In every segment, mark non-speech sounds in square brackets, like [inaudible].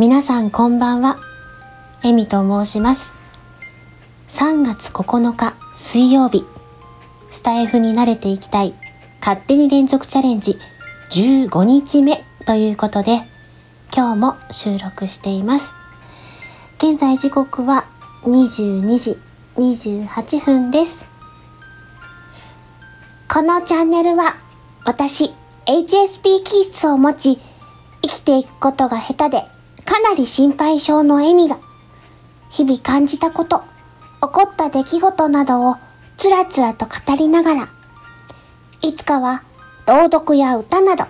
皆さんこんばんは。エミと申します。3月9日水曜日、スタイフに慣れていきたい勝手に連続チャレンジ15日目ということで、今日も収録しています。現在時刻は22時28分です。このチャンネルは私 HSP 気質を持ち生きていくことが下手でかなり心配性のエミが日々感じたこと、起こった出来事などをつらつらと語りながらいつかは朗読や歌など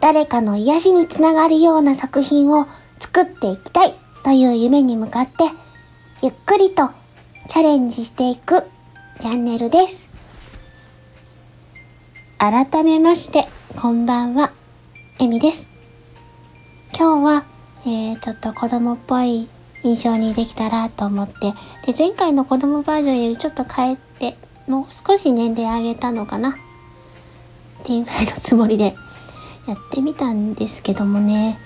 誰かの癒しにつながるような作品を作っていきたいという夢に向かってゆっくりとチャレンジしていくチャンネルです。改めまして、こんばんは、エミです。今日は、えー、ちょっと子供っぽい印象にできたらと思って、で、前回の子供バージョンよりちょっと変えて、もう少し年齢上げたのかな？っていうぐらいのつもりでやってみたんですけどもね、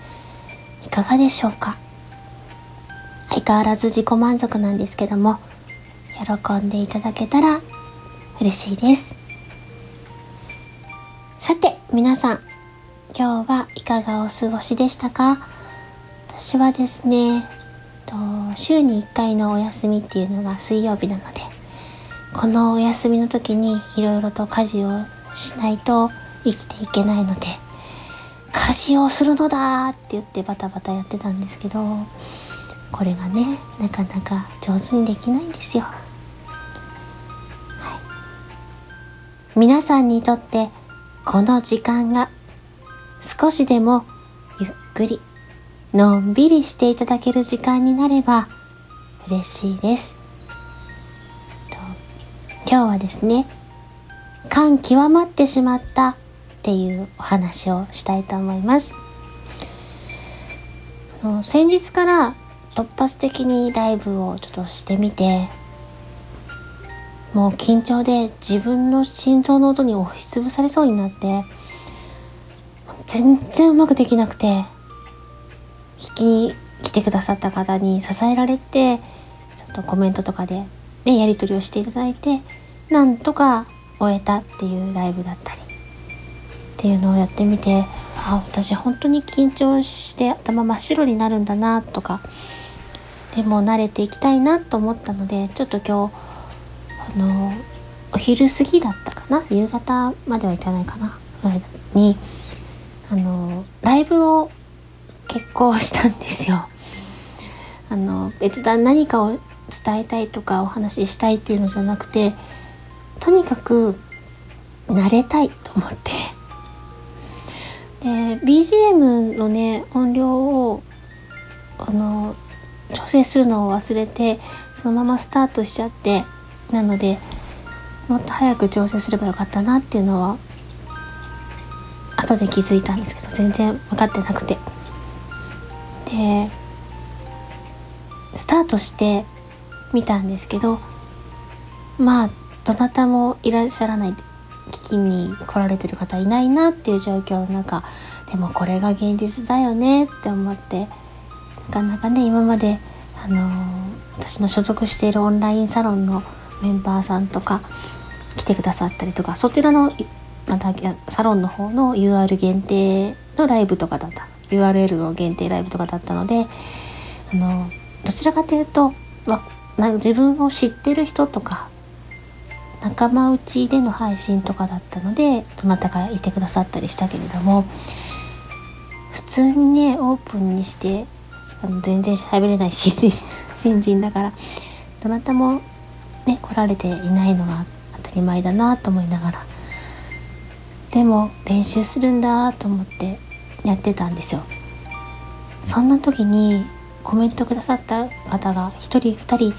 いかがでしょうか？相変わらず自己満足なんですけども、喜んでいただけたら嬉しいです。さて、皆さん、今日はいかがお過ごしでしたか？私はですね、と週に1回のお休みっていうのが水曜日なので、このお休みの時にいろいろと家事をしないと生きていけないので、家事をするのだって言ってバタバタやってたんですけど、これがね、なかなか上手にできないんですよ。はい。皆さんにとってこの時間が少しでもゆっくりのんびりしていただける時間になれば嬉しいです。今日はですね、感極まってしまったっていうお話をしたいと思います。先日から突発的にライブをちょっとしてみて、もう緊張で自分の心臓の音に押しつぶされそうになって、全然うまくできなくて、聞きに来てくださった方に支えられて、ちょっとコメントとかで、ね、やり取りをしていただいて、なんとか終えたっていうライブだったり、っていうのをやってみて、あ、私本当に緊張して頭真っ白になるんだなとか、でも慣れていきたいなと思ったので、ちょっと今日、あの、お昼過ぎだったかな？夕方まではいかないかな？ぐらいに、あの、ライブを結構したんですよ。あの、別段何かを伝えたいとかお話ししたいっていうのじゃなくて、とにかく慣れたいと思って。で、BGM のね、音量を、あの、調整するのを忘れて、そのままスタートしちゃって、なので、もっと早く調整すればよかったなっていうのは、後で気づいたんですけど、全然分かってなくて。で、スタートしてみたんですけど、まあ、どなたもいらっしゃらない、聞きに来られてる方いないなっていう状況の中、でもこれが現実だよねって思って、なかなかね、今まで、あのー私の所属しているオンラインサロンのメンバーさんとか来てくださったりとか、そちらの、またサロンの方の UR 限定のライブとかだった。URL の限定ライブとかだったので、あの、どちらかというと、ま、な自分を知ってる人とか、仲間内での配信とかだったので、どなたかいてくださったりしたけれども、普通にね、オープンにして、あの全然喋れない新人 [laughs] 新人だから、どなたもね、来られていないのは当たり前だなと思いながら、でも練習するんだと思ってやってたんですよ。そんな時にコメントくださった方が一人二人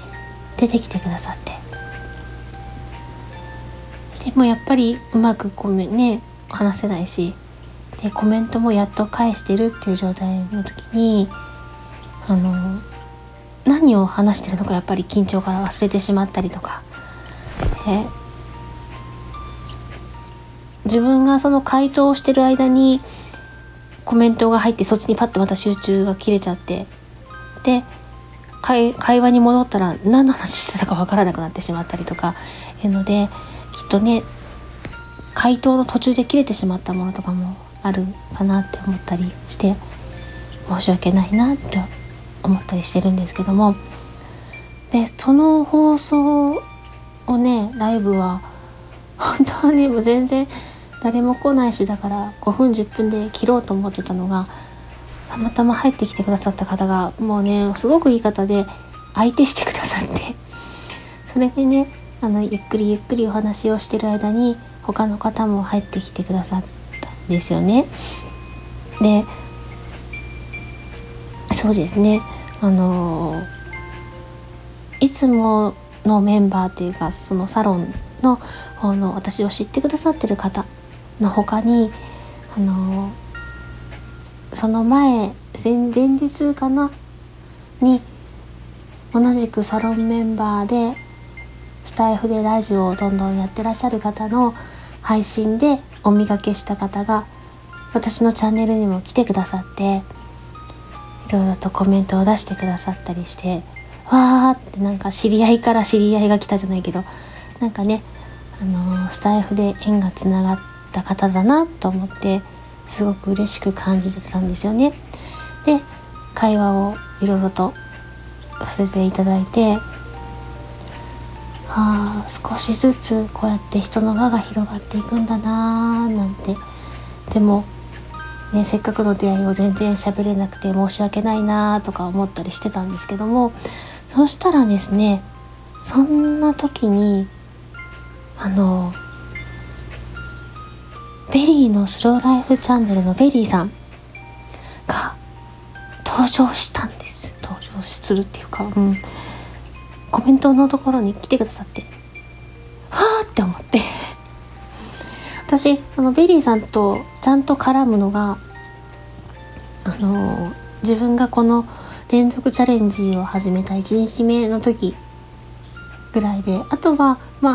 出てきてくださって。でもやっぱりうまくコメね、話せないし、で、コメントもやっと返してるっていう状態の時に、あの、何を話してるのかやっぱり緊張から忘れてしまったりとか。で自分がその回答をしてる間にコメントが入ってそっちにパッとまた集中が切れちゃってで会話に戻ったら何の話してたかわからなくなってしまったりとかいうのできっとね回答の途中で切れてしまったものとかもあるかなって思ったりして申し訳ないなって思ったりしてるんですけども。でその放送をねライブは本当はねもう全然誰も来ないしだから5分10分で切ろうと思ってたのがたまたま入ってきてくださった方がもうねすごくいい方で相手してくださって [laughs] それでねあのゆっくりゆっくりお話をしてる間に他の方も入ってきてくださったんですよね。でそうですねあのいつものメンバーっていうかそのサロンのあの私を知ってくださってる方の他にあのその前前日かな？に同じくサロンメンバーでスタイフでラジオをどんどんやってらっしゃる方の配信でお見かけした方が私のチャンネルにも来てくださっていろいろとコメントを出してくださったりしてわーってなんか知り合いから知り合いが来たじゃないけどなんかねあのー、スタイフで縁がつながってた方だなと思ってすごく嬉しく感じてたんですよね。で会話をいろいろとさせていただいてあ少しずつこうやって人の輪が広がっていくんだなーなんてでも、ね、せっかくの出会いを全然喋れなくて申し訳ないなーとか思ったりしてたんですけどもそしたらですねそんな時にあのベリーのスローライフチャンネルのベリーさんが登場したんです。登場するっていうか、うん、コメントのところに来てくださってはあって思って。私あのベリーさんとちゃんと絡むのがあの自分がこの連続チャレンジを始めた1日目の時ぐらいであとはま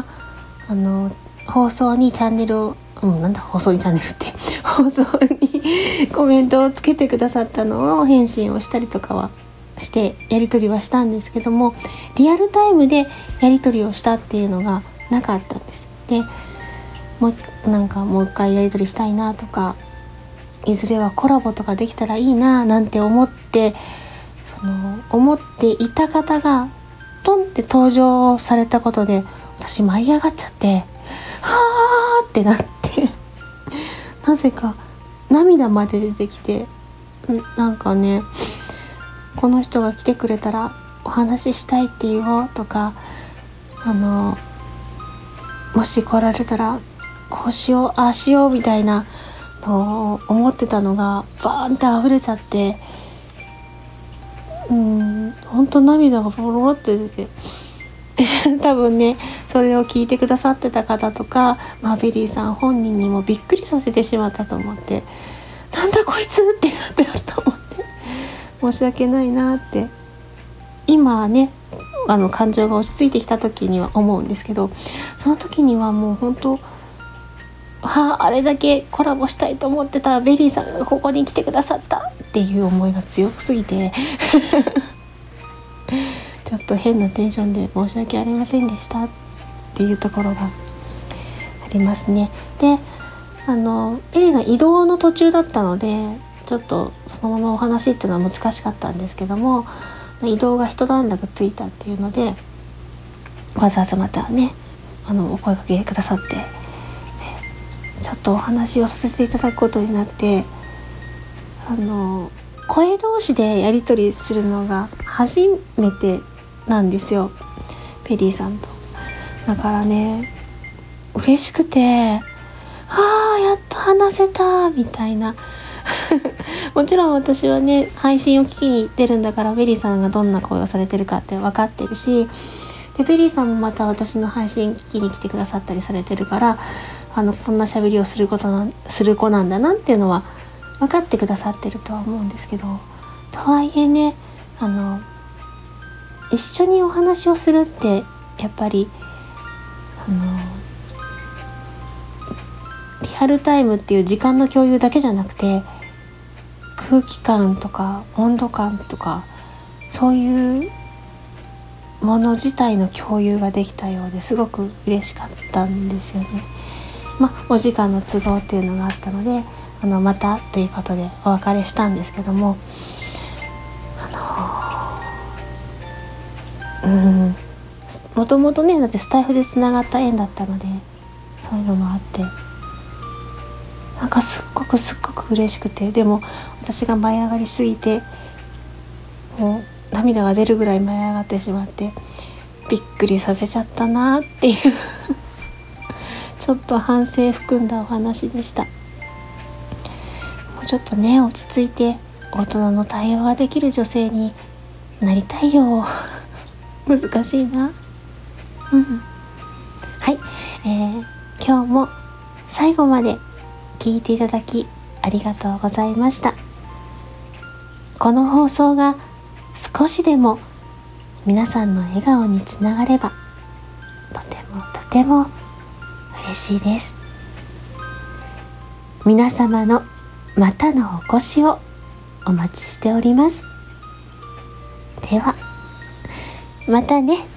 ああの放送にチャンネルをうん、なんだ放送にチャンネルって [laughs] 放送にコメントをつけてくださったのを返信をしたりとかはしてやり取りはしたんですけどもリアルタイムでやり取りをしたっていうのがなかったんです。でもうなんかもう一回やり取りしたいなとかいずれはコラボとかできたらいいななんて思ってその思っていた方がトンって登場されたことで私舞い上がっちゃってはあってなってなぜか涙まで出てきてなんかねこの人が来てくれたらお話ししたいって言おうとかあのもし来られたらこうしようああしようみたいなのを思ってたのがバーンって溢れちゃってうん本当涙がボロボロって出て [laughs] 多分ねそれを聞いてくださってた方とか、まあ、ベリーさん本人にもびっくりさせてしまったと思ってなんだこいつってなってると思って申し訳ないなって今はねあの感情が落ち着いてきた時には思うんですけどその時にはもう本当はああれだけコラボしたいと思ってたベリーさんがここに来てくださったっていう思いが強すぎて。ちょっと変なテンションで申し訳ありませんでしたっていうところがありますね。であのエリが移動の途中だったのでちょっとそのままお話っていうのは難しかったんですけども移動が一段落ついたっていうのでわざわざまたねあのお声かけくださってちょっとお話をさせていただくことになってあの声同士でやり取りするのが初めてなんですよ。ベリーさんと。だからね嬉しくて「ああやっと話せた」みたいな。[laughs] もちろん私はね配信を聞きに出るんだからベリーさんがどんな声をされてるかって分かってるしでベリーさんもまた私の配信聞きに来てくださったりされてるからあのこんな喋りをすることなする子なんだなっていうのは分かってくださってるとは思うんですけど。とはいえねあの一緒にお話をするってやっぱりあのリアルタイムっていう時間の共有だけじゃなくて空気感とか温度感とかそういうもの自体の共有ができたようですごく嬉しかったんですよね。まあ、お時間の都合っていうのがあったのであのまたということでお別れしたんですけどもうん。もともとねだってスタイフでつながった縁だったのでそういうのもあって。なんかすっごくすっごく嬉しくてでも私が舞い上がりすぎてもう涙が出るぐらい舞い上がってしまってびっくりさせちゃったなっていう [laughs] ちょっと反省含んだお話でした。もうちょっとね落ち着いて大人の対応ができる女性になりたいよ。難しいな。うん。はい、えー、今日も最後まで聞いていただきありがとうございました。この放送が少しでも皆さんの笑顔につながればとてもとても嬉しいです。皆様のまたのお越しをお待ちしております。では。またね。